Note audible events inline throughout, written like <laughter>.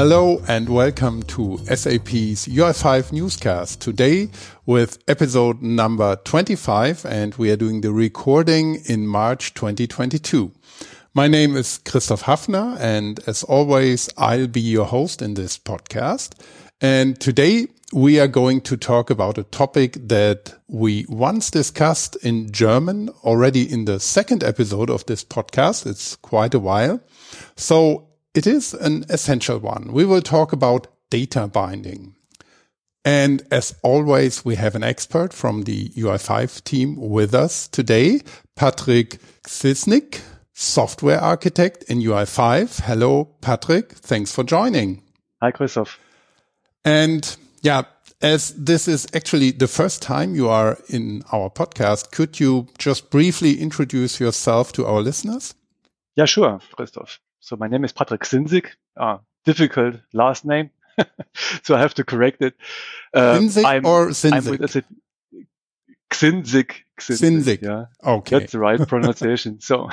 Hello and welcome to SAP's UI5 newscast. Today with episode number 25 and we are doing the recording in March 2022. My name is Christoph Hafner and as always, I'll be your host in this podcast. And today we are going to talk about a topic that we once discussed in German already in the second episode of this podcast. It's quite a while. So it is an essential one. We will talk about data binding. And as always, we have an expert from the UI5 team with us today, Patrick Ksinsik, software architect in UI5. Hello, Patrick. Thanks for joining. Hi, Christoph. And yeah, as this is actually the first time you are in our podcast, could you just briefly introduce yourself to our listeners? Yeah, sure, Christoph. So my name is Patrick Sinzig. Uh, difficult last name. <laughs> so I have to correct it. Uh, I'm, or Sinzig? I'm with SAP. Xinzig. Xinzig. Yeah. Okay. That's the right pronunciation. so,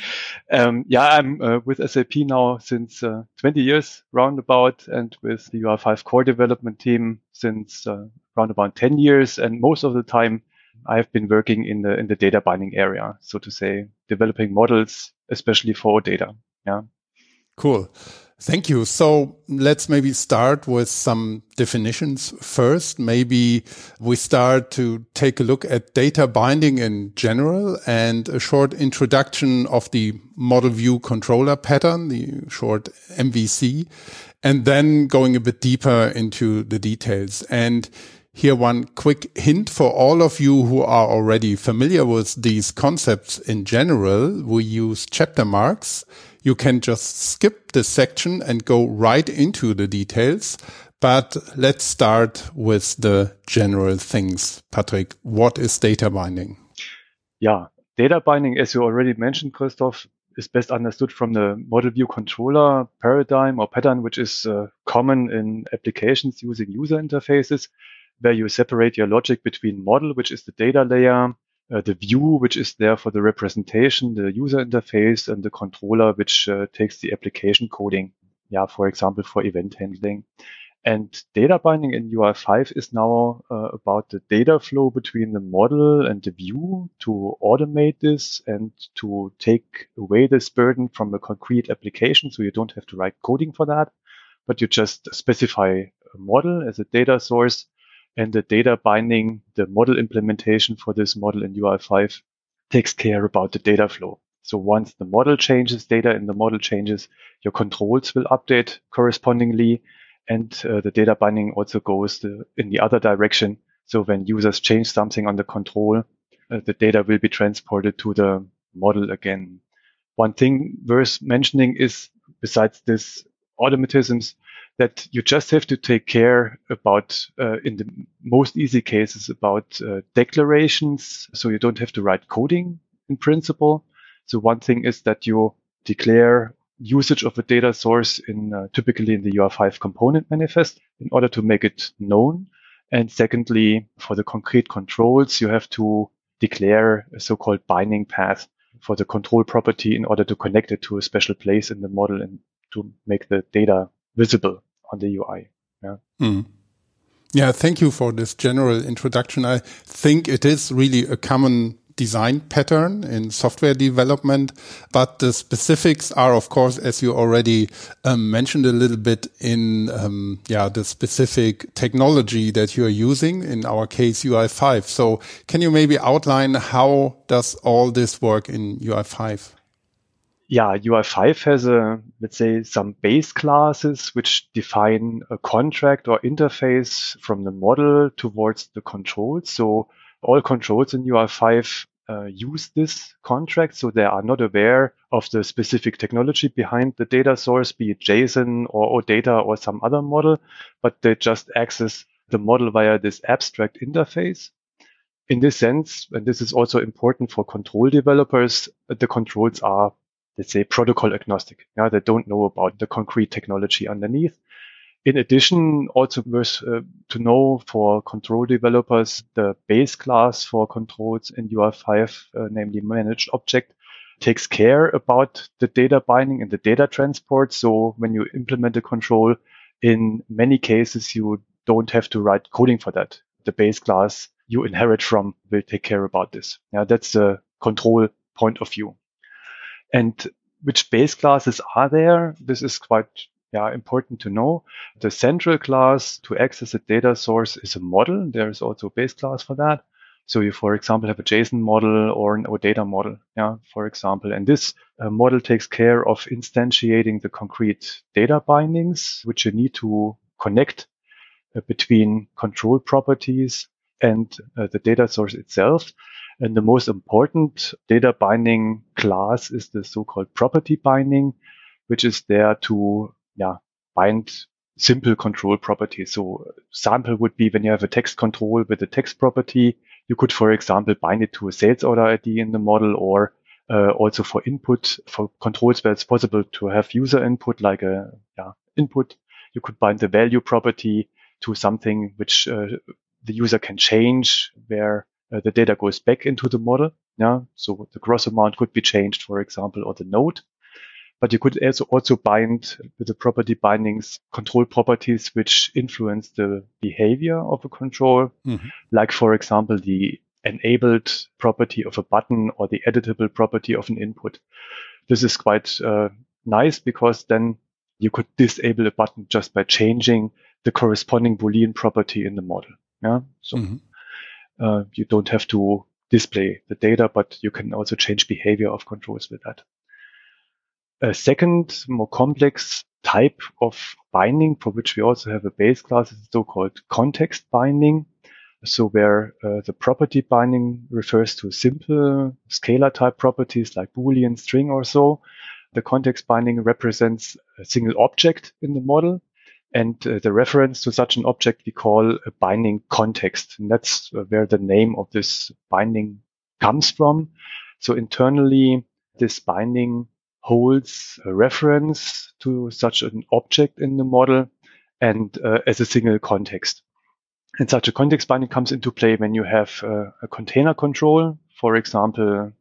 <laughs> um, yeah, I'm uh, with SAP now since uh, 20 years roundabout and with the UI5 core development team since uh, around about 10 years. And most of the time I've been working in the, in the data binding area, so to say, developing models, especially for data. Yeah. Cool. Thank you. So let's maybe start with some definitions first. Maybe we start to take a look at data binding in general and a short introduction of the model view controller pattern, the short MVC, and then going a bit deeper into the details. And here one quick hint for all of you who are already familiar with these concepts in general. We use chapter marks you can just skip this section and go right into the details. But let's start with the general things. Patrick, what is data binding? Yeah, data binding, as you already mentioned, Christoph, is best understood from the model view controller paradigm or pattern, which is uh, common in applications using user interfaces, where you separate your logic between model, which is the data layer, uh, the view, which is there for the representation, the user interface, and the controller, which uh, takes the application coding. Yeah, for example, for event handling. And data binding in UI5 is now uh, about the data flow between the model and the view to automate this and to take away this burden from a concrete application. So you don't have to write coding for that, but you just specify a model as a data source and the data binding, the model implementation for this model in UI5 takes care about the data flow. So once the model changes, data in the model changes, your controls will update correspondingly. And uh, the data binding also goes the, in the other direction. So when users change something on the control, uh, the data will be transported to the model again. One thing worth mentioning is besides this automatisms, that you just have to take care about, uh, in the most easy cases, about uh, declarations. So you don't have to write coding in principle. So one thing is that you declare usage of a data source in uh, typically in the UI5 component manifest in order to make it known. And secondly, for the concrete controls, you have to declare a so-called binding path for the control property in order to connect it to a special place in the model and to make the data visible on the UI. Yeah. Mm. Yeah. Thank you for this general introduction. I think it is really a common design pattern in software development, but the specifics are, of course, as you already um, mentioned a little bit in, um, yeah, the specific technology that you are using. In our case, UI5. So, can you maybe outline how does all this work in UI5? Yeah, UI5 has a, let's say, some base classes which define a contract or interface from the model towards the controls. So all controls in UI5 uh, use this contract. So they are not aware of the specific technology behind the data source, be it JSON or OData or some other model, but they just access the model via this abstract interface. In this sense, and this is also important for control developers, the controls are let's say protocol agnostic. Yeah, they don't know about the concrete technology underneath. In addition, also worth uh, to know for control developers, the base class for controls in UI5, uh, namely managed object, takes care about the data binding and the data transport. So when you implement a control, in many cases, you don't have to write coding for that. The base class you inherit from will take care about this. Yeah, that's the control point of view. And which base classes are there? This is quite yeah, important to know. The central class to access a data source is a model. There is also a base class for that. So you, for example, have a JSON model or an OData model, yeah, for example. And this uh, model takes care of instantiating the concrete data bindings, which you need to connect uh, between control properties and uh, the data source itself. And the most important data binding class is the so-called property binding, which is there to yeah, bind simple control properties. So sample would be when you have a text control with a text property, you could, for example, bind it to a sales order ID in the model or uh, also for input for controls where it's possible to have user input like a yeah, input. You could bind the value property to something which uh, the user can change where uh, the data goes back into the model. Yeah. So the gross amount could be changed, for example, or the node. But you could also, also bind with the property bindings control properties which influence the behavior of a control. Mm-hmm. Like, for example, the enabled property of a button or the editable property of an input. This is quite uh, nice because then you could disable a button just by changing the corresponding Boolean property in the model. Yeah. So mm-hmm. uh, you don't have to display the data, but you can also change behavior of controls with that. A second, more complex type of binding for which we also have a base class is so-called context binding. So where uh, the property binding refers to simple scalar type properties like Boolean, string or so. The context binding represents a single object in the model. And uh, the reference to such an object we call a binding context. And that's uh, where the name of this binding comes from. So internally, this binding holds a reference to such an object in the model and uh, as a single context. And such a context binding comes into play when you have uh, a container control, for example,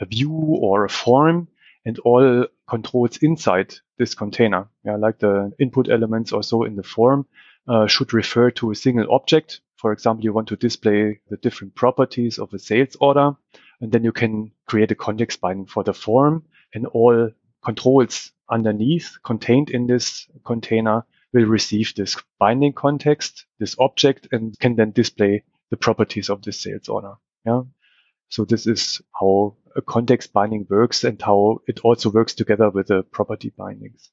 a view or a form, and all controls inside this container, yeah, like the input elements or so in the form, uh, should refer to a single object. For example, you want to display the different properties of a sales order, and then you can create a context binding for the form and all controls underneath contained in this container will receive this binding context, this object, and can then display the properties of the sales order. Yeah. So this is how a context binding works and how it also works together with the property bindings.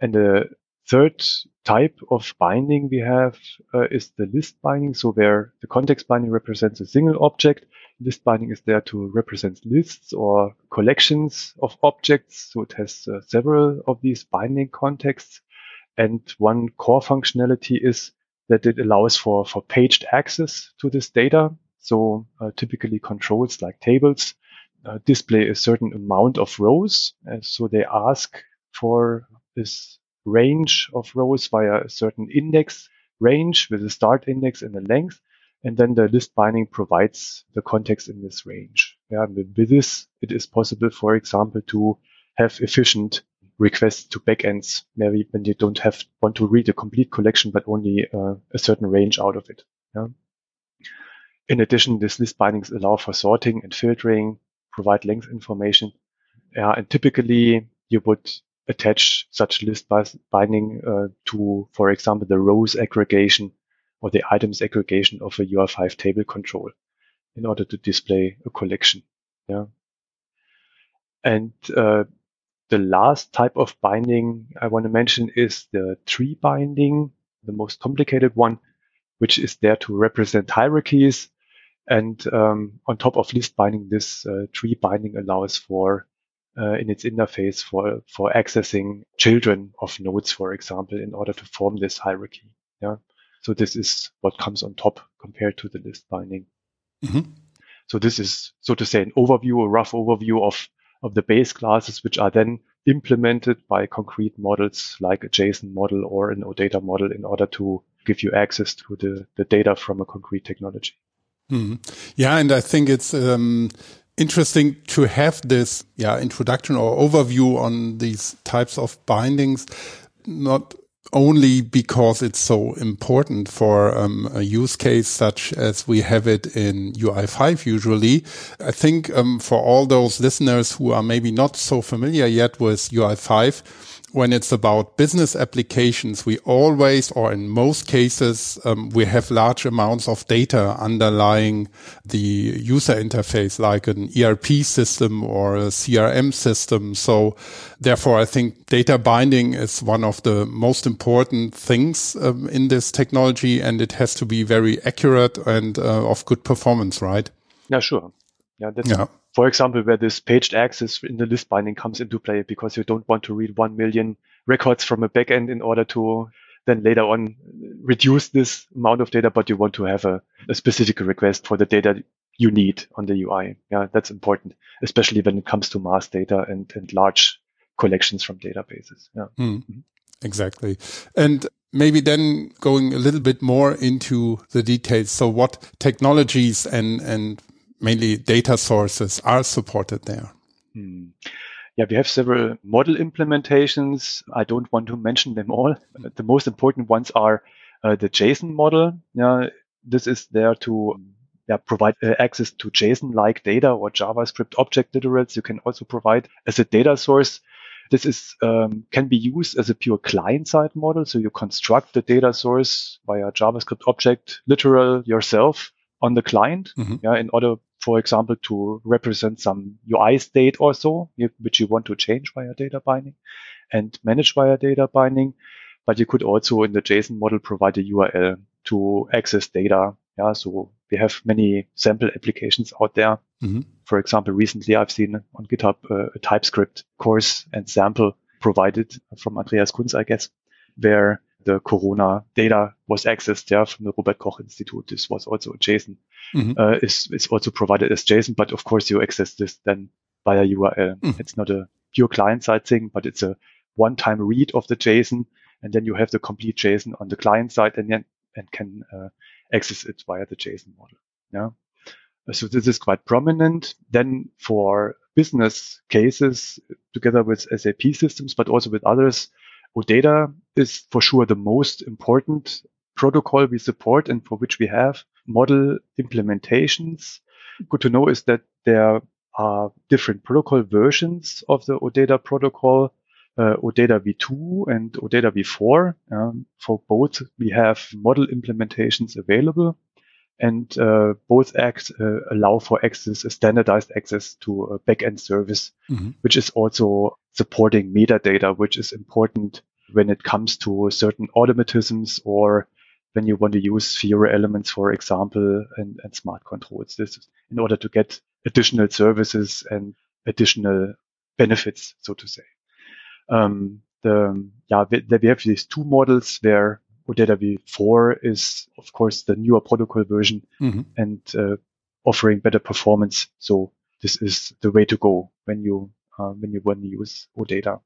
And the third type of binding we have uh, is the list binding. So where the context binding represents a single object List binding is there to represent lists or collections of objects. So it has uh, several of these binding contexts. And one core functionality is that it allows for, for paged access to this data. So uh, typically controls like tables uh, display a certain amount of rows. so they ask for this range of rows via a certain index range with a start index and a length. And then the list binding provides the context in this range. Yeah, with this, it is possible, for example, to have efficient requests to backends, maybe when you don't have want to read a complete collection, but only uh, a certain range out of it. Yeah. In addition, these list bindings allow for sorting and filtering, provide length information. Yeah, and typically you would attach such list binding uh, to, for example, the rows aggregation or the items aggregation of a UI5 table control in order to display a collection. Yeah. And uh, the last type of binding I want to mention is the tree binding, the most complicated one, which is there to represent hierarchies. And um, on top of list binding, this uh, tree binding allows for uh, in its interface for for accessing children of nodes, for example, in order to form this hierarchy. Yeah. So this is what comes on top compared to the list binding. Mm-hmm. So this is, so to say, an overview, a rough overview of, of the base classes, which are then implemented by concrete models like a JSON model or an OData model in order to give you access to the, the data from a concrete technology. Mm-hmm. Yeah, and I think it's um, interesting to have this yeah introduction or overview on these types of bindings, not only because it's so important for um, a use case such as we have it in UI5 usually. I think um, for all those listeners who are maybe not so familiar yet with UI5, when it's about business applications, we always, or in most cases, um, we have large amounts of data underlying the user interface, like an ERP system or a CRM system. So therefore, I think data binding is one of the most important things um, in this technology, and it has to be very accurate and uh, of good performance, right? Yeah, sure. Yeah, that's yeah for example, where this paged access in the list binding comes into play because you don't want to read 1 million records from a backend in order to then later on reduce this amount of data, but you want to have a, a specific request for the data you need on the UI. Yeah, that's important, especially when it comes to mass data and, and large collections from databases. Yeah. Mm, exactly. And maybe then going a little bit more into the details. So what technologies and, and mainly data sources are supported there? Hmm. Yeah, we have several model implementations. I don't want to mention them all. The most important ones are uh, the JSON model. Yeah, this is there to yeah, provide uh, access to JSON-like data or JavaScript object literals. You can also provide as a data source. This is um, can be used as a pure client-side model. So you construct the data source via JavaScript object literal yourself on the client, mm-hmm. yeah, in order for example, to represent some UI state or so, which you want to change via data binding and manage via data binding. But you could also in the JSON model provide a URL to access data. Yeah, so we have many sample applications out there. Mm-hmm. For example, recently I've seen on GitHub uh, a TypeScript course and sample provided from Andreas Kunz, I guess, where the corona data was accessed yeah, from the Robert Koch Institute. This was also JSON. Mm-hmm. Uh, is, is also provided as JSON, but of course you access this then via URL. Mm-hmm. It's not a pure client side thing, but it's a one time read of the JSON. And then you have the complete JSON on the client side and then and can uh, access it via the JSON model. Yeah. So this is quite prominent. Then for business cases together with SAP systems, but also with others, OData is for sure the most important protocol we support and for which we have model implementations. Good to know is that there are different protocol versions of the OData protocol, uh, OData v2 and OData v4. Um, for both, we have model implementations available and uh, both acts uh, allow for access, a standardized access to a backend service, mm-hmm. which is also supporting metadata, which is important when it comes to certain automatisms or when you want to use Fiori elements, for example, and, and smart controls. This is in order to get additional services and additional benefits, so to say. Um, the, yeah, we, we have these two models where OData v4 is, of course, the newer protocol version mm-hmm. and uh, offering better performance. So this is the way to go when you uh, when you want to use OData.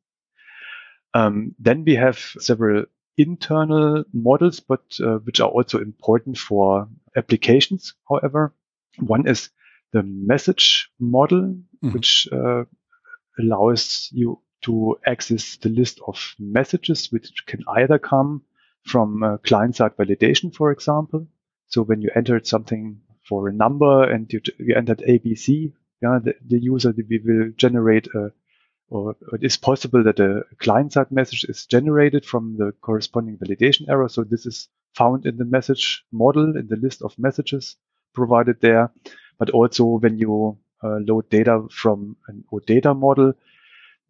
Um, then we have several internal models, but uh, which are also important for applications. However, one is the message model, mm-hmm. which uh, allows you to access the list of messages which can either come from client-side validation, for example. So when you entered something for a number and you, you entered ABC, yeah, the, the user will generate a or it is possible that a client-side message is generated from the corresponding validation error. So this is found in the message model in the list of messages provided there. But also when you uh, load data from an OData model,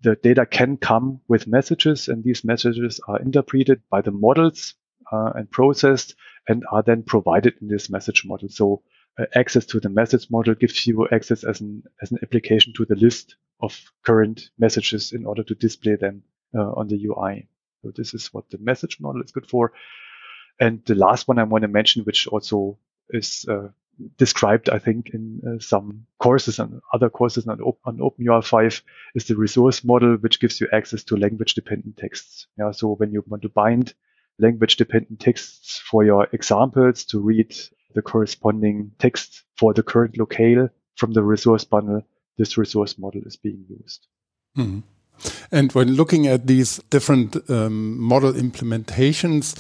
the data can come with messages and these messages are interpreted by the models uh, and processed and are then provided in this message model. So uh, access to the message model gives you access as an, as an application to the list of current messages in order to display them uh, on the UI. So this is what the message model is good for. And the last one I want to mention, which also is uh, described, I think, in uh, some courses and other courses on, on OpenUI5 is the resource model, which gives you access to language dependent texts. Yeah, so when you want to bind language dependent texts for your examples to read the corresponding text for the current locale from the resource bundle, this resource model is being used. Mm-hmm. And when looking at these different um, model implementations,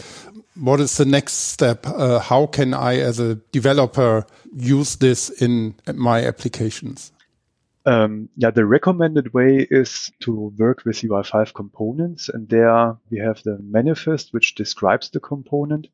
what is the next step? Uh, how can I, as a developer, use this in my applications? Um, yeah, the recommended way is to work with UI5 components. And there we have the manifest, which describes the component.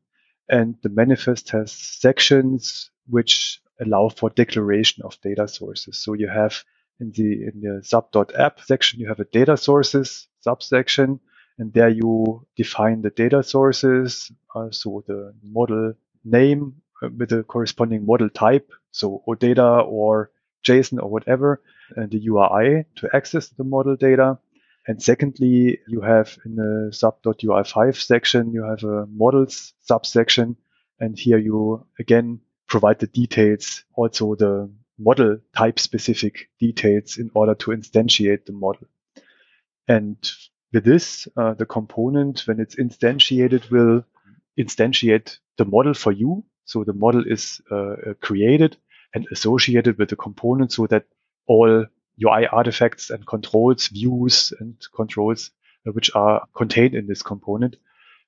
And the manifest has sections which allow for declaration of data sources. So you have in the, in the sap.app section, you have a data sources subsection and there you define the data sources. Uh, so the model name uh, with the corresponding model type. So OData or JSON or whatever, and the URI to access the model data. And secondly, you have in the sap.ui5 section, you have a models subsection. And here you again provide the details, also the model type specific details in order to instantiate the model. And with this, uh, the component, when it's instantiated, will instantiate the model for you. So the model is uh, uh created and associated with the component so that all UI artifacts and controls, views and controls uh, which are contained in this component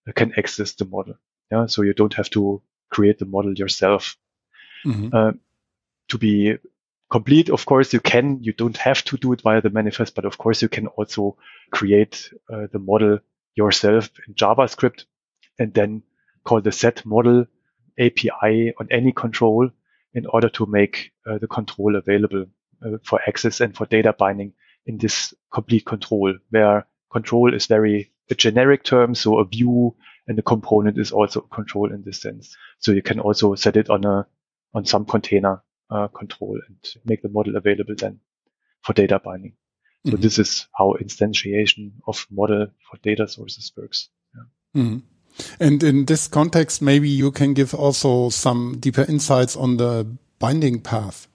uh, can access the model. Yeah, so you don't have to create the model yourself. Mm-hmm. Uh, to be complete, of course, you can. You don't have to do it via the manifest, but of course, you can also create uh, the model yourself in JavaScript and then call the set model API on any control in order to make uh, the control available uh, for access and for data binding in this complete control, where control is very a generic term. So a view and a component is also a control in this sense. So you can also set it on a on some container control and make the model available then for data binding. So mm-hmm. this is how instantiation of model for data sources works. Yeah. Mm-hmm. And in this context, maybe you can give also some deeper insights on the binding path.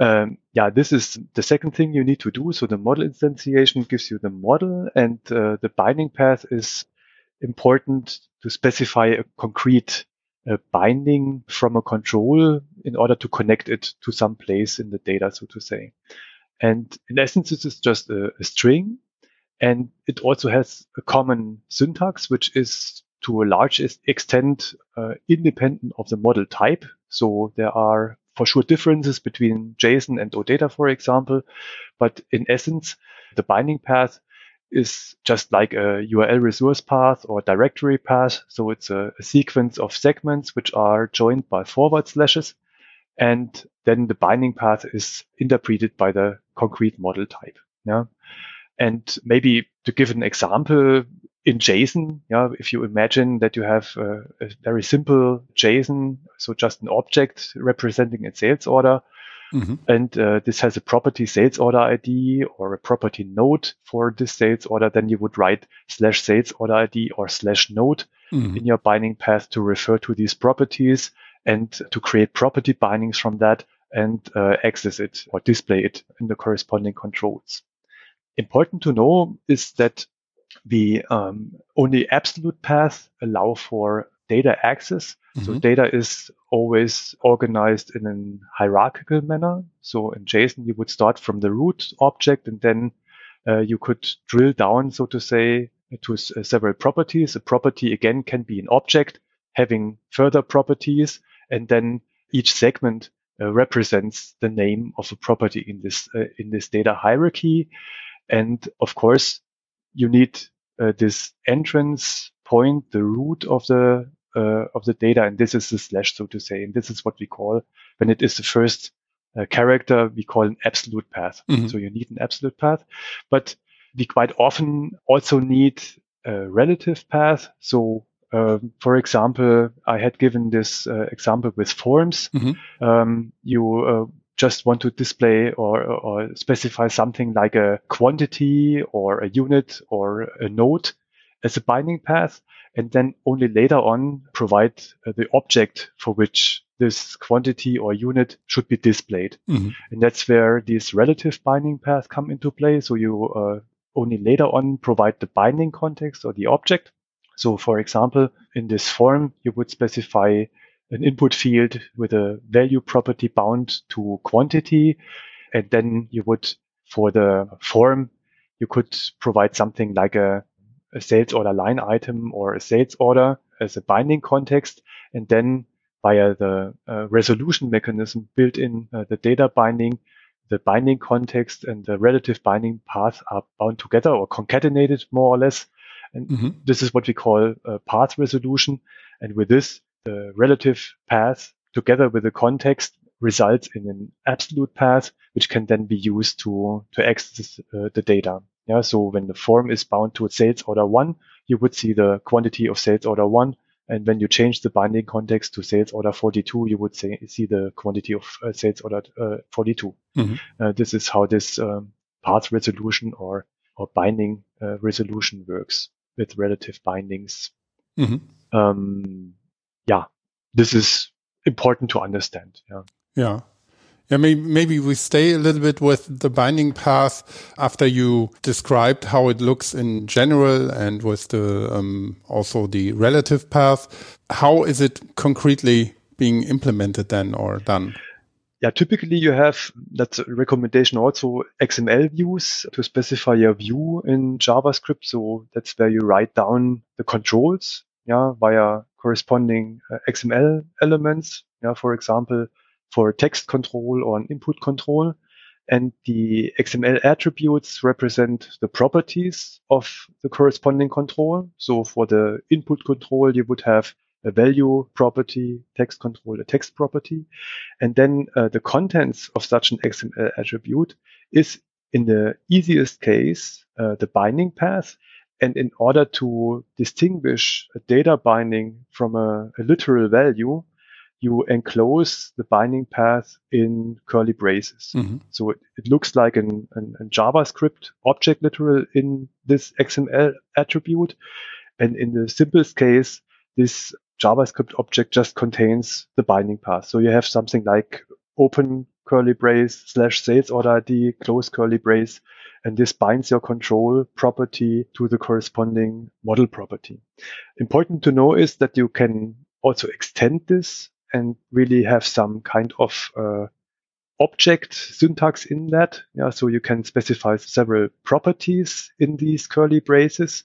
Um, yeah, this is the second thing you need to do. So the model instantiation gives you the model and uh, the binding path is important to specify a concrete uh, binding from a control in order to connect it to some place in the data, so to say. And in essence, this is just a, a string and it also has a common syntax, which is to a large extent uh, independent of the model type. So there are for sure differences between JSON and OData, for example. But in essence, the binding path is just like a URL resource path or directory path. So it's a, a sequence of segments which are joined by forward slashes. And then the binding path is interpreted by the concrete model type. Yeah. And maybe to give an example, in JSON, yeah, if you imagine that you have a, a very simple JSON, so just an object representing a sales order, mm-hmm. and uh, this has a property sales order ID or a property node for this sales order, then you would write slash sales order ID or slash node mm-hmm. in your binding path to refer to these properties and to create property bindings from that and uh, access it or display it in the corresponding controls. Important to know is that the um, only absolute paths allow for data access. Mm-hmm. So data is always organized in a hierarchical manner. So in JSON, you would start from the root object and then uh, you could drill down, so to say, to s- uh, several properties. A property again can be an object having further properties and then each segment uh, represents the name of a property in this uh, in this data hierarchy and of course you need uh, this entrance point, the root of the uh, of the data, and this is the slash, so to say, and this is what we call when it is the first uh, character, we call an absolute path. Mm-hmm. So you need an absolute path, but we quite often also need a relative path. So uh, for example, I had given this uh, example with forms. Mm-hmm. Um, you uh, just want to display or, or specify something like a quantity or a unit or a node as a binding path, and then only later on provide uh, the object for which this quantity or unit should be displayed. Mm-hmm. And that's where these relative binding paths come into play. So you uh, only later on provide the binding context or the object. So for example, in this form, you would specify an input field with a value property bound to quantity. And then you would, for the form, you could provide something like a, a sales order line item or a sales order as a binding context. And then via the uh, resolution mechanism built in uh, the data binding, the binding context and the relative binding path are bound together or concatenated more or less. And mm-hmm. this is what we call path resolution. And with this, the relative path together with the context results in an absolute path, which can then be used to, to access uh, the data. Yeah. So when the form is bound to sales order one, you would see the quantity of sales order one. And when you change the binding context to sales order 42, you would say, see the quantity of uh, sales order uh, 42. Mm-hmm. Uh, this is how this um, path resolution or, or binding uh, resolution works with relative bindings. Mm-hmm. Um, yeah, this is important to understand. Yeah. Yeah. Yeah, maybe, maybe we stay a little bit with the binding path after you described how it looks in general and with the um, also the relative path. How is it concretely being implemented then or done? Yeah, typically you have that's a recommendation also XML views to specify your view in JavaScript. So that's where you write down the controls, yeah, via corresponding uh, XML elements. Yeah, for example, for a text control or an input control. And the XML attributes represent the properties of the corresponding control. So for the input control, you would have a value property, text control, a text property. And then uh, the contents of such an XML attribute is in the easiest case, uh, the binding path. And in order to distinguish a data binding from a, a literal value, you enclose the binding path in curly braces. Mm-hmm. So it, it, looks like an, an, an, JavaScript object literal in this XML attribute. And in the simplest case, this JavaScript object just contains the binding path. So you have something like open curly brace slash sales order ID, close curly brace, and this binds your control property to the corresponding model property. Important to know is that you can also extend this and really have some kind of uh, object syntax in that. Yeah, so you can specify several properties in these curly braces.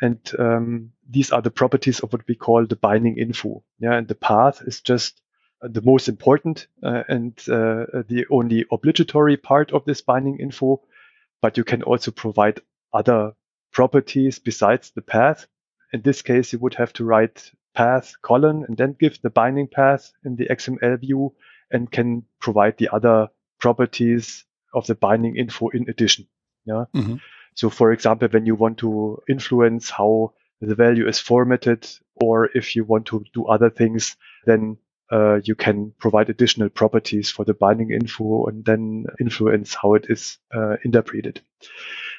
And um, these are the properties of what we call the binding info. Yeah, and the path is just uh, the most important uh, and uh, the only obligatory part of this binding info. But you can also provide other properties besides the path. In this case, you would have to write path colon and then give the binding path in the XML view and can provide the other properties of the binding info in addition. Yeah. Mm-hmm. So for example, when you want to influence how the value is formatted, or if you want to do other things, then uh, you can provide additional properties for the binding info and then influence how it is uh, interpreted.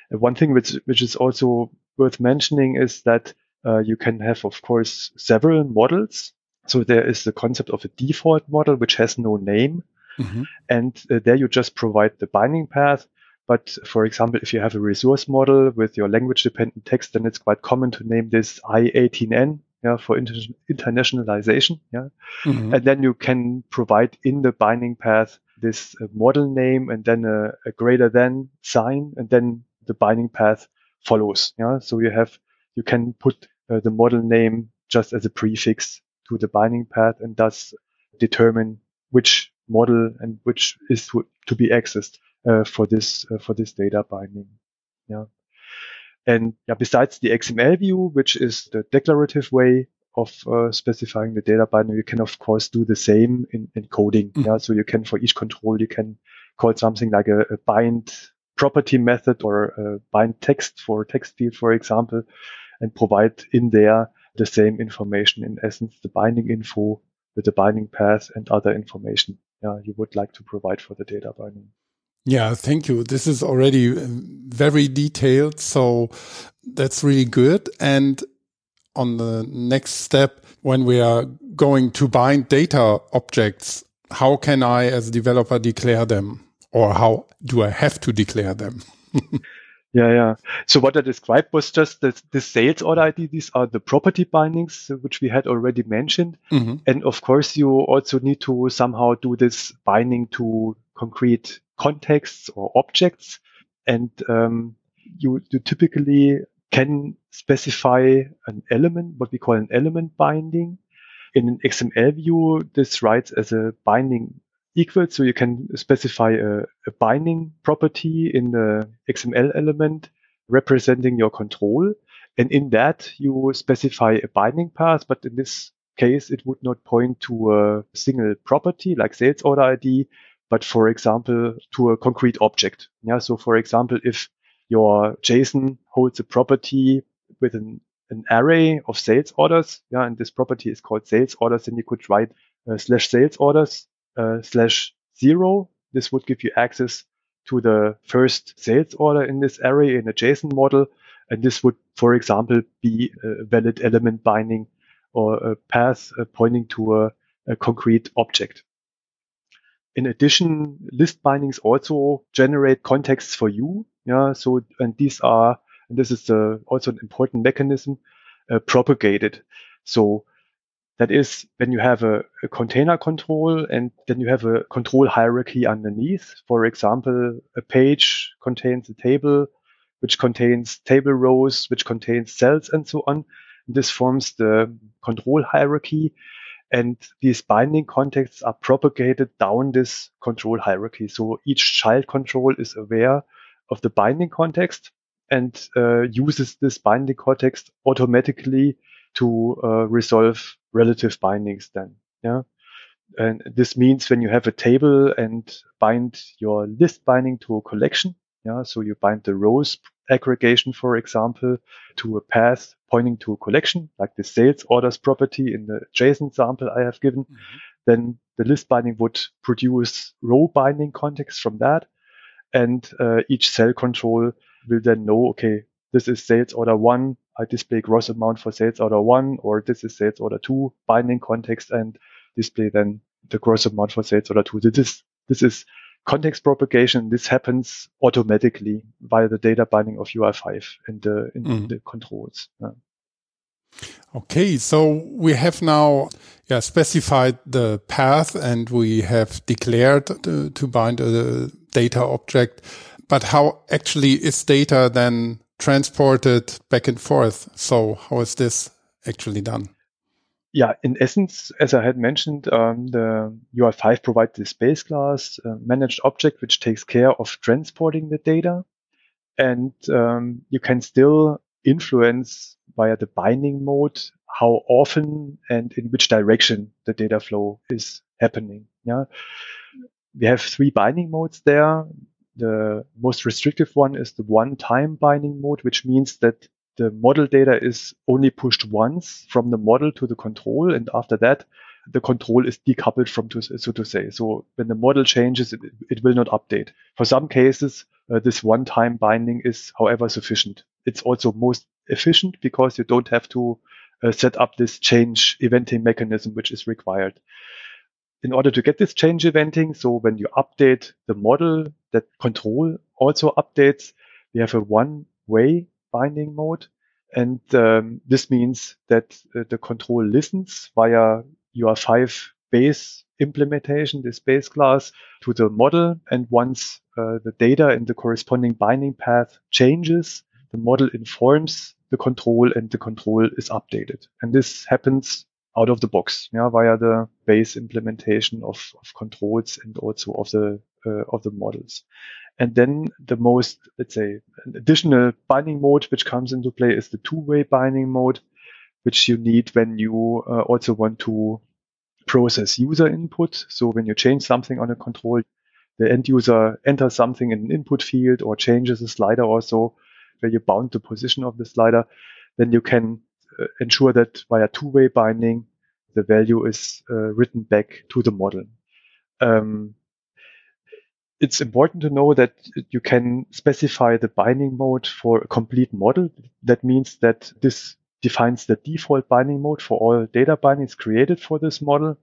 And one thing which, which is also worth mentioning is that uh, you can have, of course, several models. So there is the concept of a default model, which has no name. Mm-hmm. And uh, there you just provide the binding path. But for example, if you have a resource model with your language dependent text, then it's quite common to name this I18N yeah, for inter- internationalization. Yeah. Mm-hmm. And then you can provide in the binding path this uh, model name and then a, a, greater than sign and then the binding path follows. Yeah. So you have, you can put uh, the model name just as a prefix to the binding path and thus determine which model and which is to, to be accessed for this uh, for this data binding. Yeah. And yeah, besides the XML view, which is the declarative way of uh, specifying the data binding, you can of course do the same in, in coding. Mm. Yeah. So you can for each control, you can call something like a, a bind property method or a bind text for text field, for example, and provide in there the same information, in essence, the binding info with the binding path and other information yeah, you would like to provide for the data binding. Yeah, thank you. This is already uh, very detailed. So that's really good. And on the next step, when we are going to bind data objects, how can I as a developer declare them? Or how do I have to declare them? <laughs> Yeah, yeah. So what I described was just the, the sales order ID. These are the property bindings, which we had already mentioned. Mm-hmm. And of course, you also need to somehow do this binding to concrete contexts or objects. And um, you, you typically can specify an element, what we call an element binding. In an XML view, this writes as a binding equal. So you can specify a, a binding property in the XML element representing your control. And in that, you specify a binding path, but in this case, it would not point to a single property like sales order ID, but for example, to a concrete object. Yeah. So for example, if your JSON holds a property with an, an array of sales orders, yeah, and this property is called sales orders, then you could write uh, slash sales orders uh, slash zero. This would give you access to the first sales order in this array in a JSON model. And this would, for example, be a valid element binding or a path uh, pointing to a, a concrete object. In addition, list bindings also generate contexts for you. Yeah. So, and these are, and this is uh, also an important mechanism, uh, propagated. So that is when you have a, a, container control and then you have a control hierarchy underneath. For example, a page contains a table, which contains table rows, which contains cells and so on. This forms the control hierarchy. And these binding contexts are propagated down this control hierarchy. So each child control is aware of the binding context and uh, uses this binding context automatically to uh, resolve relative bindings then. Yeah. And this means when you have a table and bind your list binding to a collection, yeah, so you bind the rows aggregation, for example, to a path pointing to a collection, like the sales orders property in the JSON sample I have given, mm-hmm. then the list binding would produce row binding context from that. And uh, each cell control will then know, okay, this is sales order one. I display gross amount for sales order one, or this is sales order two binding context and display then the gross amount for sales order two. This is, this is context propagation. This happens automatically via the data binding of UI5 in the, in mm. the controls. Yeah. Okay, so we have now yeah, specified the path and we have declared to, to bind a data object. But how actually is data then transported back and forth. So how is this actually done? Yeah, in essence, as I had mentioned, um, the UI5 provides the base class uh, managed object, which takes care of transporting the data. And um, you can still influence via the binding mode how often and in which direction the data flow is happening. Yeah. We have three binding modes there. The most restrictive one is the one time binding mode, which means that the model data is only pushed once from the model to the control. And after that, the control is decoupled from, to, so to say. So when the model changes, it, it will not update. For some cases, uh, this one time binding is, however, sufficient. It's also most efficient because you don't have to uh, set up this change eventing mechanism, which is required in order to get this change eventing, so when you update the model, that control also updates. We have a one-way binding mode. And um, this means that uh, the control listens via UI5 base implementation, this base class, to the model. And once uh, the data in the corresponding binding path changes, the model informs the control and the control is updated. And this happens out of the box, yeah, via the base implementation of, of controls and also of the uh, of the models. And then the most, let's say, additional binding mode which comes into play is the two-way binding mode, which you need when you uh, also want to process user input. So when you change something on a control, the end user enters something in an input field or changes a slider or so, where you bound the position of the slider, then you can uh, ensure that via two-way binding, the value is uh, written back to the model. Um, it's important to know that you can specify the binding mode for a complete model. That means that this defines the default binding mode for all data bindings created for this model.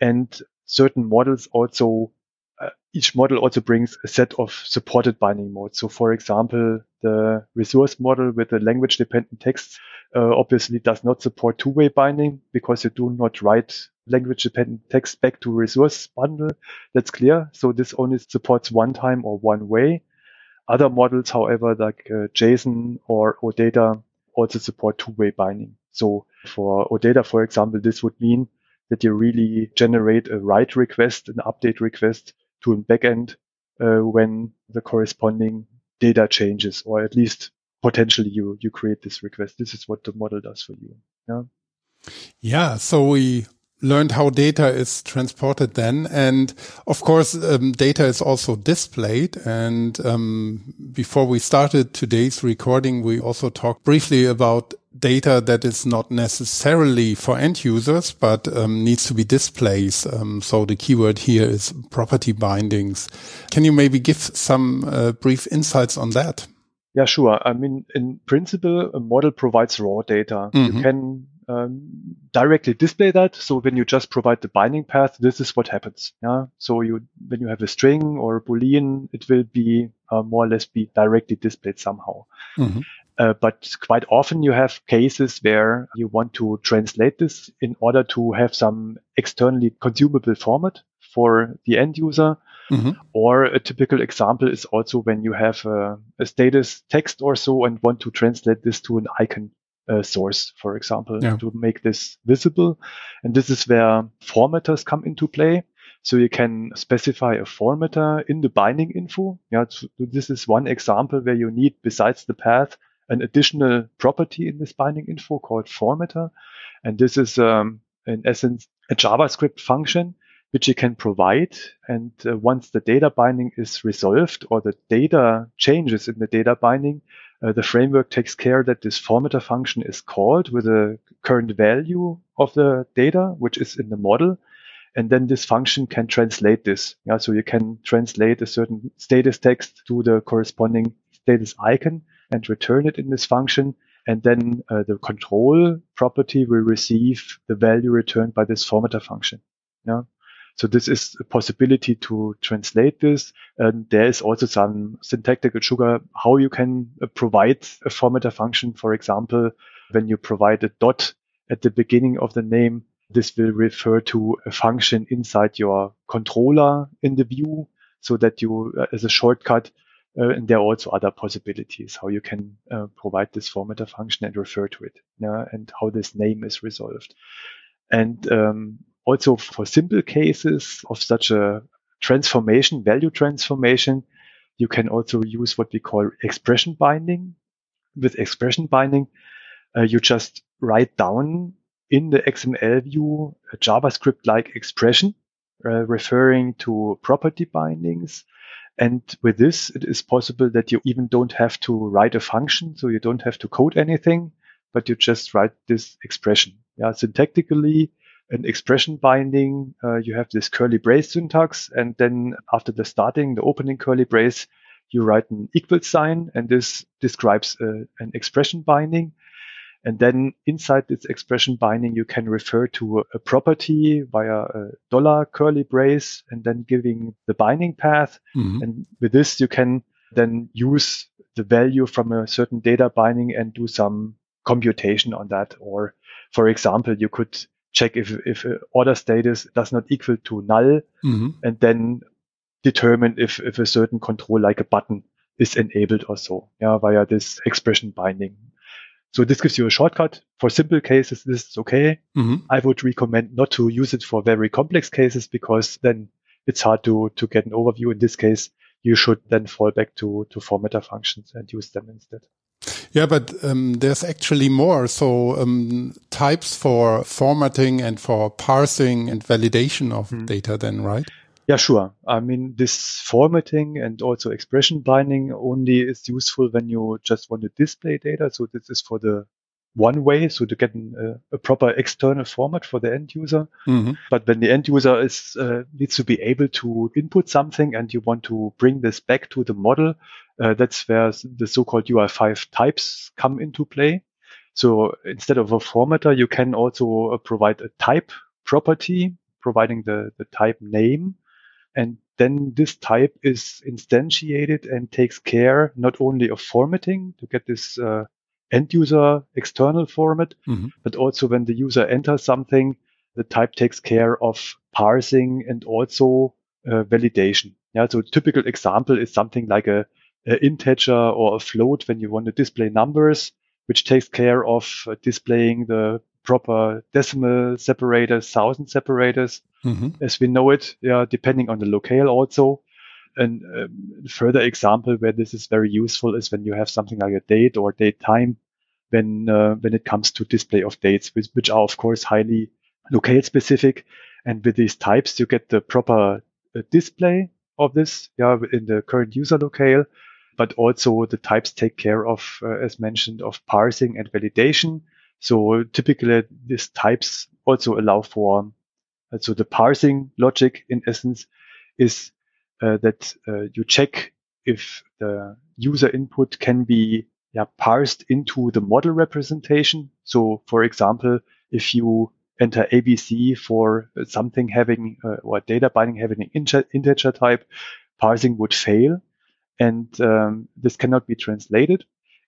And certain models also, uh, each model also brings a set of supported binding modes. So for example, the resource model with the language dependent text uh, obviously does not support two-way binding because you do not write language dependent text back to resource bundle. That's clear. So this only supports one time or one way. Other models, however, like uh, JSON or OData also support two-way binding. So for OData, for example, this would mean that you really generate a write request, an update request to a backend uh, when the corresponding data changes, or at least potentially you you create this request. This is what the model does for you. Yeah. Yeah. So we learned how data is transported then. And of course, um, data is also displayed. And um, before we started today's recording, we also talked briefly about data that is not necessarily for end users, but um, needs to be displayed. Um, so the keyword here is property bindings. Can you maybe give some uh, brief insights on that? Yeah, sure. I mean, in principle, a model provides raw data. Mm -hmm. You mm-hmm. can um, directly display that. So when you just provide the binding path, this is what happens. Yeah. So you, when you have a string or a boolean, it will be uh, more or less be directly displayed somehow. Mm-hmm. Uh, but quite often you have cases where you want to translate this in order to have some externally consumable format for the end user. Mm-hmm. Or a typical example is also when you have a, a, status text or so and want to translate this to an icon uh, source, for example, yeah. to make this visible. And this is where formatters come into play. So you can specify a formatter in the binding info. Yeah, so this is one example where you need, besides the path, an additional property in this binding info called formatter. And this is, um, in essence, a JavaScript function which you can provide. And uh, once the data binding is resolved or the data changes in the data binding, uh, the framework takes care that this formatter function is called with a current value of the data, which is in the model. And then this function can translate this. Yeah, so you can translate a certain status text to the corresponding status icon and return it in this function. And then uh, the control property will receive the value returned by this formatter function. Yeah. So this is a possibility to translate this. And there is also some syntactical sugar, how you can uh, provide a formatter function. For example, when you provide a dot at the beginning of the name, this will refer to a function inside your controller in the view so that you, uh, as a shortcut, uh, and there are also other possibilities how you can uh, provide this formatter function and refer to it, yeah, and how this name is resolved. And um, also for simple cases of such a transformation, value transformation, you can also use what we call expression binding. With expression binding, uh, you just write down in the XML view a JavaScript-like expression uh, referring to property bindings. And with this, it is possible that you even don't have to write a function. So you don't have to code anything, but you just write this expression. Yeah, syntactically, an expression binding, uh, you have this curly brace syntax. And then after the starting, the opening curly brace, you write an equal sign and this describes uh, an expression binding. And then inside this expression binding, you can refer to a, property via a dollar curly brace and then giving the binding path. Mm-hmm. And with this, you can then use the value from a certain data binding and do some computation on that. Or for example, you could check if, if order status does not equal to null mm-hmm. and then determine if, if a certain control like a button is enabled or so, yeah, via this expression binding. So this gives you a shortcut. For simple cases, this is okay. Mm-hmm. I would recommend not to use it for very complex cases because then it's hard to, to get an overview. In this case, you should then fall back to, to formatter functions and use them instead. Yeah, but um, there's actually more. So um, types for formatting and for parsing and validation of hmm. data then, right? Yeah, sure. I mean, this formatting and also expression binding only is useful when you just want to display data. So this is for the one way, so to get an, uh, a proper external format for the end user. Mm-hmm. But when the end user is uh, needs to be able to input something and you want to bring this back to the model, uh, that's where the so-called UI5 types come into play. So instead of a formatter, you can also uh, provide a type property, providing the, the type name. And then this type is instantiated and takes care not only of formatting to get this uh, end user external format, mm-hmm. but also when the user enters something, the type takes care of parsing and also uh, validation. Yeah. So a typical example is something like a an integer or a float when you want to display numbers, which takes care of uh, displaying the proper decimal separators, thousand separators, mm-hmm. as we know it, yeah, depending on the locale also. And um, further example where this is very useful is when you have something like a date or date time when uh, when it comes to display of dates, which, which are of course highly locale specific. And with these types, you get the proper uh, display of this, yeah, in the current user locale. But also the types take care of, uh, as mentioned, of parsing and validation. So typically, these types also allow for uh, so the parsing logic in essence is uh, that uh, you check if the user input can be yeah, parsed into the model representation. So, for example, if you enter ABC for something having uh, or data binding having an integer, integer type, parsing would fail, and um, this cannot be translated.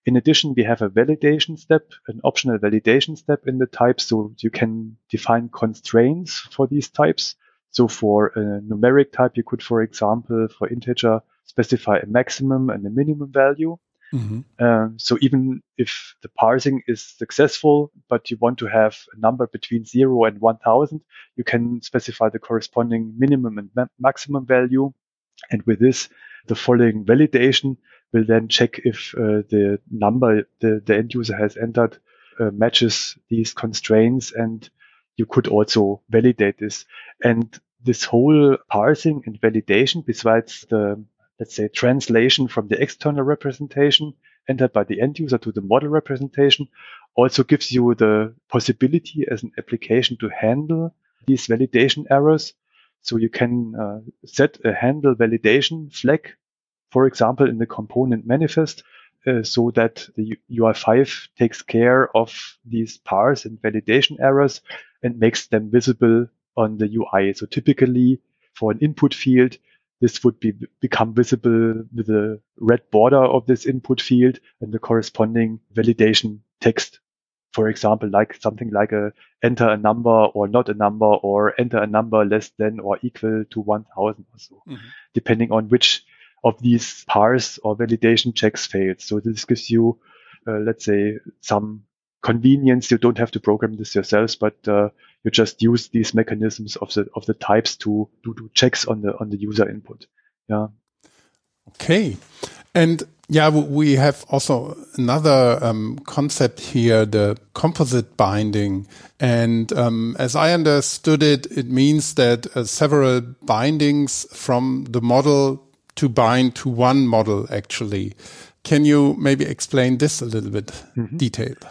In addition, we have a validation step, an optional validation step in the type, so you can define constraints for these types. So for a numeric type, you could, for example, for integer, specify a maximum and a minimum value. Mm-hmm. Um, so even if the parsing is successful, but you want to have a number between zero and 1000, you can specify the corresponding minimum and ma- maximum value. And with this, the following validation will then check if uh, the number the, the end user has entered uh, matches these constraints. And you could also validate this. And this whole parsing and validation, besides the let's say, translation from the external representation entered by the end user to the model representation also gives you the possibility as an application to handle these validation errors. So you can uh, set a handle validation flag, for example, in the component manifest, uh, so that the UI5 takes care of these parse and validation errors and makes them visible on the UI. So typically for an input field, this would be become visible with the red border of this input field and the corresponding validation text. For example, like something like a enter a number or not a number or enter a number less than or equal to 1000 or so, mm-hmm. depending on which of these parse or validation checks fails. So this gives you, uh, let's say, some convenience. You don't have to program this yourselves, but uh, you just use these mechanisms of the of the types to do, do checks on the on the user input. Yeah. Okay, and yeah, we have also another um, concept here, the composite binding. And um, as I understood it, it means that uh, several bindings from the model to bind to one model actually. Can you maybe explain this a little bit mm -hmm. detailed?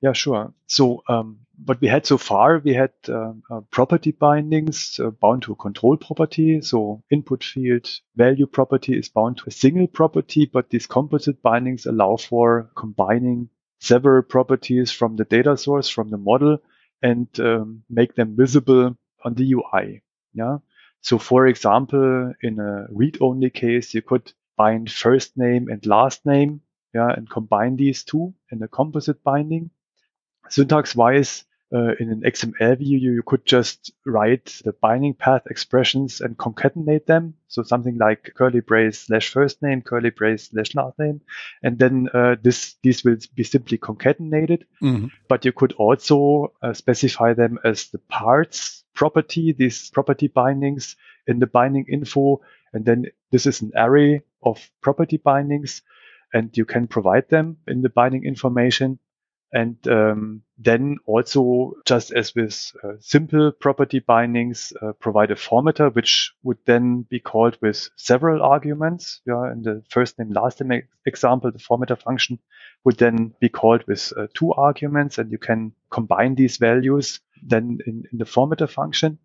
Yeah, sure. So um, what we had so far, we had uh, uh, property bindings uh, bound to a control property. So input field value property is bound to a single property, but these composite bindings allow for combining several properties from the data source, from the model, and um, make them visible on the UI. Yeah. So for example, in a read-only case, you could bind first name and last name, yeah, and combine these two in a composite binding. Syntax wise, uh, in an XML view, you could just write the binding path expressions and concatenate them. So something like curly brace slash first name, curly brace slash last name. And then uh, this these will be simply concatenated. Mm-hmm. But you could also uh, specify them as the parts property, these property bindings in the binding info. And then this is an array of property bindings and you can provide them in the binding information. And um, then also, just as with uh, simple property bindings, uh, provide a formatter, which would then be called with several arguments. Yeah, in the first name, last name example, the formatter function would then be called with uh, two arguments, and you can combine these values then in, in the formatter function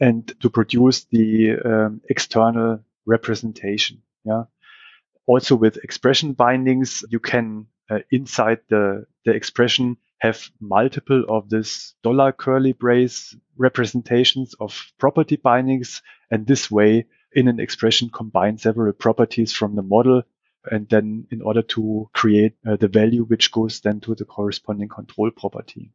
and to produce the um, external representation. Yeah. Also with expression bindings, you can uh, inside the, the expression have multiple of this dollar curly brace representations of property bindings. And this way, in an expression, combine several properties from the model. And then in order to create uh, the value, which goes then to the corresponding control property.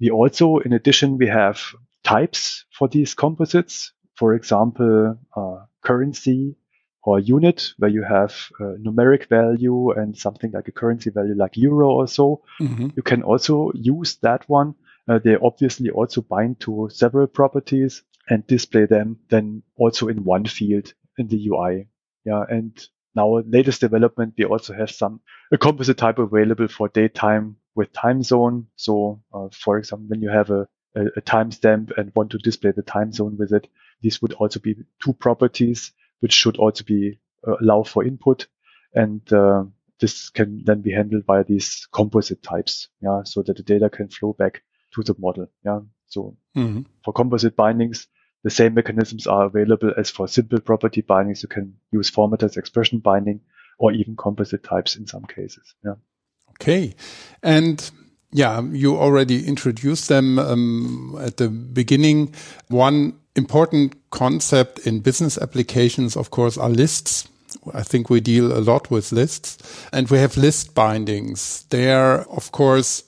We also, in addition, we have types for these composites. For example, uh, currency or unit where you have a numeric value and something like a currency value like euro or so. Mm-hmm. You can also use that one. Uh, they obviously also bind to several properties and display them then also in one field in the UI. Yeah. And now latest development, we also have some a composite type available for datetime with time zone. So, uh, for example, when you have a, a, a timestamp and want to display the time zone with it, these would also be two properties which should also be uh, allow for input. And uh, this can then be handled by these composite types, yeah, so that the data can flow back to the model. Yeah. So mm-hmm. for composite bindings, the same mechanisms are available as for simple property bindings. You can use formatters expression binding or even composite types in some cases. Yeah. Okay. And yeah, you already introduced them um, at the beginning. One important concept in business applications, of course, are lists. I think we deal a lot with lists and we have list bindings. There, of course,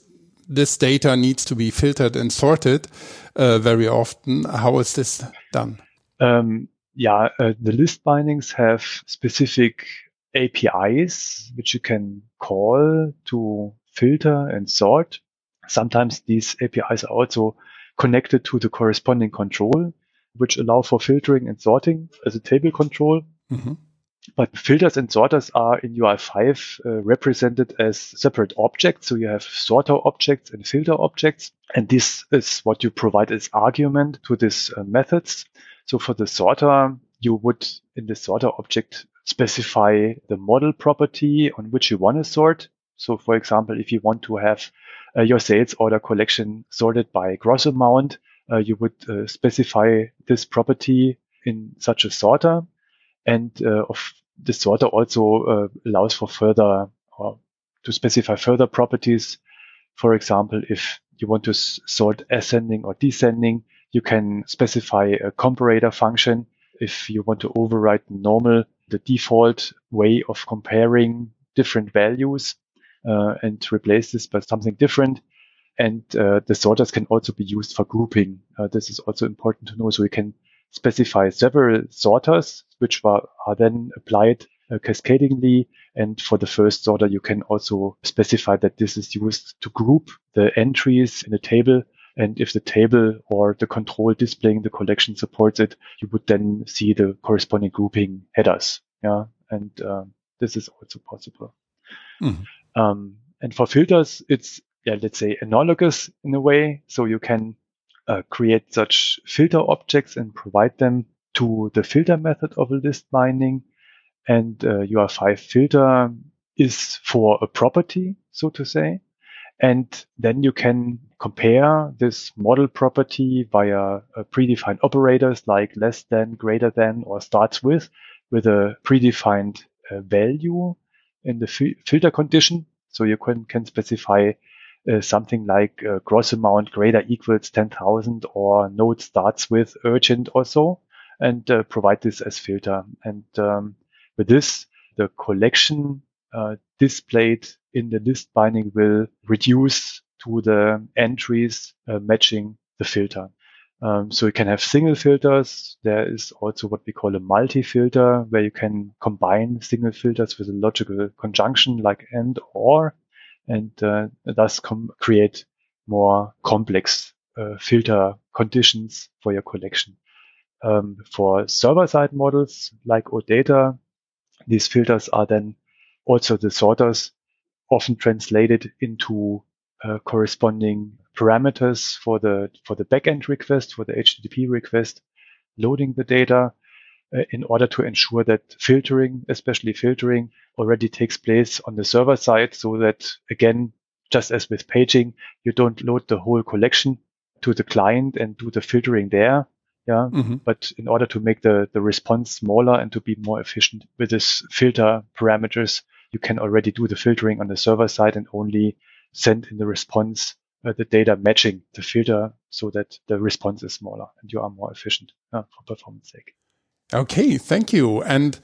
this data needs to be filtered and sorted uh, very often. How is this done? Um, yeah, uh, the list bindings have specific APIs which you can call to filter and sort. Sometimes these APIs are also connected to the corresponding control, which allow for filtering and sorting as a table control. Mm-hmm. But filters and sorters are in UI5 uh, represented as separate objects. So you have sorter objects and filter objects. And this is what you provide as argument to these uh, methods. So for the sorter, you would in the sorter object specify the model property on which you want to sort. So for example, if you want to have uh, your sales order collection sorted by gross amount, you would uh, specify this property in such a sorter. And uh, of the sorter also uh, allows for further or to specify further properties. For example, if you want to sort ascending or descending, you can specify a comparator function. If you want to override normal the default way of comparing different values uh, and replace this by something different. And uh, the sorters can also be used for grouping. Uh, this is also important to know. So we can specify several sorters, which are, are then applied uh, cascadingly. And for the first sorter, you can also specify that this is used to group the entries in a table and if the table or the control displaying the collection supports it, you would then see the corresponding grouping headers. Yeah. And um, this is also possible. Mm-hmm. Um, and for filters, it's, yeah, let's say analogous in a way. So you can uh, create such filter objects and provide them to the filter method of a list binding. And uh, UI5 filter is for a property, so to say. And then you can compare this model property via uh, predefined operators like less than, greater than, or starts with, with a predefined uh, value in the fi- filter condition. So you can, can specify uh, something like uh, gross amount greater equals 10,000 or node starts with urgent or so and uh, provide this as filter. And um, with this, the collection uh, displayed in the list binding will reduce to the entries uh, matching the filter. Um, so you can have single filters. There is also what we call a multi-filter where you can combine single filters with a logical conjunction like and or, and thus create more complex uh, filter conditions for your collection. Um, for server-side models like OData, these filters are then also the sorters often translated into uh, corresponding parameters for the for the backend request, for the HTTP request, loading the data in order to ensure that filtering, especially filtering, already takes place on the server side, so that again, just as with paging, you don't load the whole collection to the client and do the filtering there. Yeah. Mm-hmm. But in order to make the, the response smaller and to be more efficient with this filter parameters, you can already do the filtering on the server side and only send in the response uh, the data matching the filter so that the response is smaller and you are more efficient uh, for performance sake. Okay, thank you. And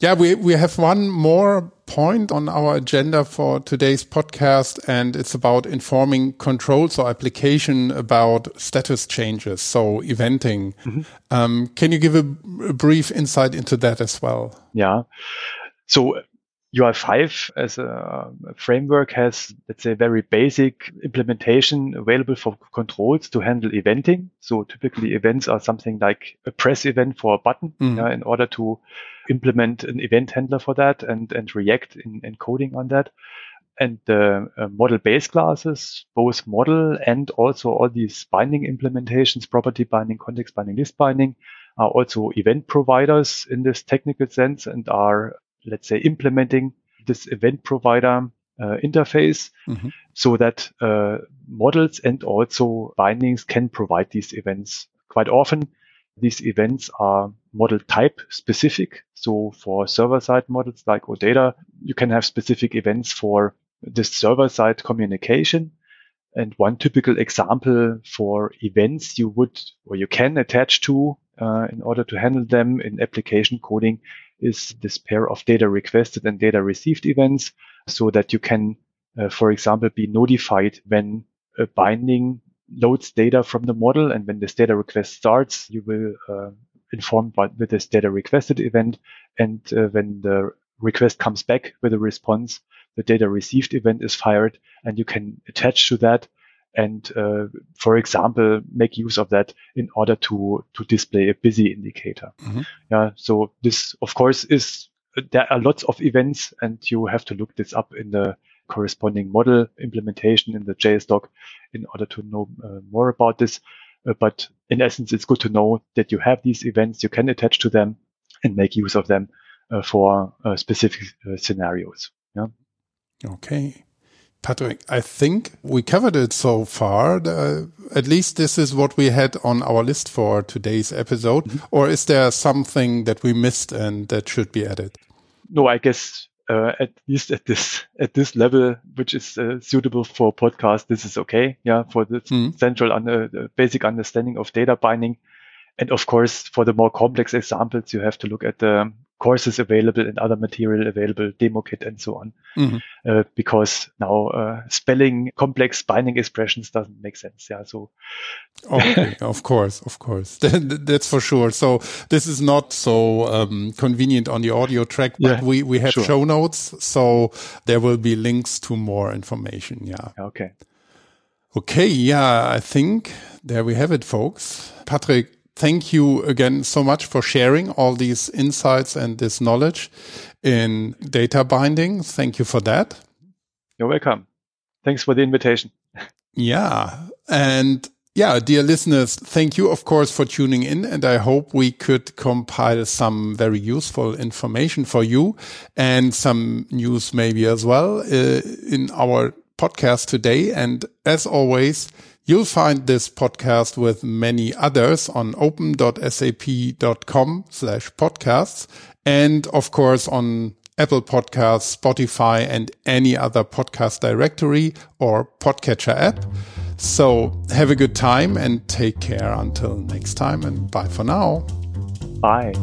Yeah, we, we have one more point on our agenda for today's podcast, and it's about informing controls or application about status changes, so eventing. Mm -hmm. um, can you give a, a brief insight into that as well? Yeah. So UI5 as a framework has, let's say, very basic implementation available for controls to handle eventing. So typically events are something like a press event for a button mm. in order to implement an event handler for that and, and react in encoding on that. And the uh, model base classes, both model and also all these binding implementations, property binding, context binding, list binding, are also event providers in this technical sense and are let's say, implementing this event provider uh, interface mm-hmm. so that uh, models and also bindings can provide these events. Quite often, these events are model type specific. So for server side models like OData, you can have specific events for this server side communication. And one typical example for events you would or you can attach to uh, in order to handle them in application coding is this pair of data requested and data received events so that you can, uh, for example, be notified when a binding loads data from the model. And when this data request starts, you will uh, inform with this data requested event. And uh, when the request comes back with a response, the data received event is fired and you can attach to that and, uh, for example, make use of that in order to, to display a busy indicator. Mm-hmm. Yeah. So this, of course, is, there are lots of events and you have to look this up in the corresponding model implementation in the JS doc in order to know uh, more about this. Uh, but in essence, it's good to know that you have these events, you can attach to them and make use of them uh, for uh, specific uh, scenarios. Yeah. Okay. Patrick, I think we covered it so far. Uh, at least this is what we had on our list for today's episode. Mm -hmm. Or is there something that we missed and that should be added? No, I guess uh, at least at this at this level, which is uh, suitable for podcast, this is okay. Yeah, for the mm -hmm. central under, basic understanding of data binding, and of course for the more complex examples, you have to look at the courses available and other material available, demo kit and so on. Mm-hmm. Uh, because now uh, spelling complex binding expressions doesn't make sense. Yeah. So. okay. <laughs> of course. Of course. <laughs> That's for sure. So this is not so um, convenient on the audio track, but yeah, we, we have sure. show notes. So there will be links to more information. Yeah. Okay. Okay. Yeah. I think there we have it, folks. Patrick, thank you again so much for sharing all these insights and this knowledge in data binding. Thank you for that. You're welcome. Thanks for the invitation. Yeah. And yeah, dear listeners, thank you, of course, for tuning in. And I hope we could compile some very useful information for you and some news maybe as well uh, in our podcast today. And as always, You'll find this podcast with many others on open.sap.com slash podcasts and of course on Apple Podcasts, Spotify, and any other podcast directory or podcatcher app. So have a good time and take care until next time and bye for now. Bye.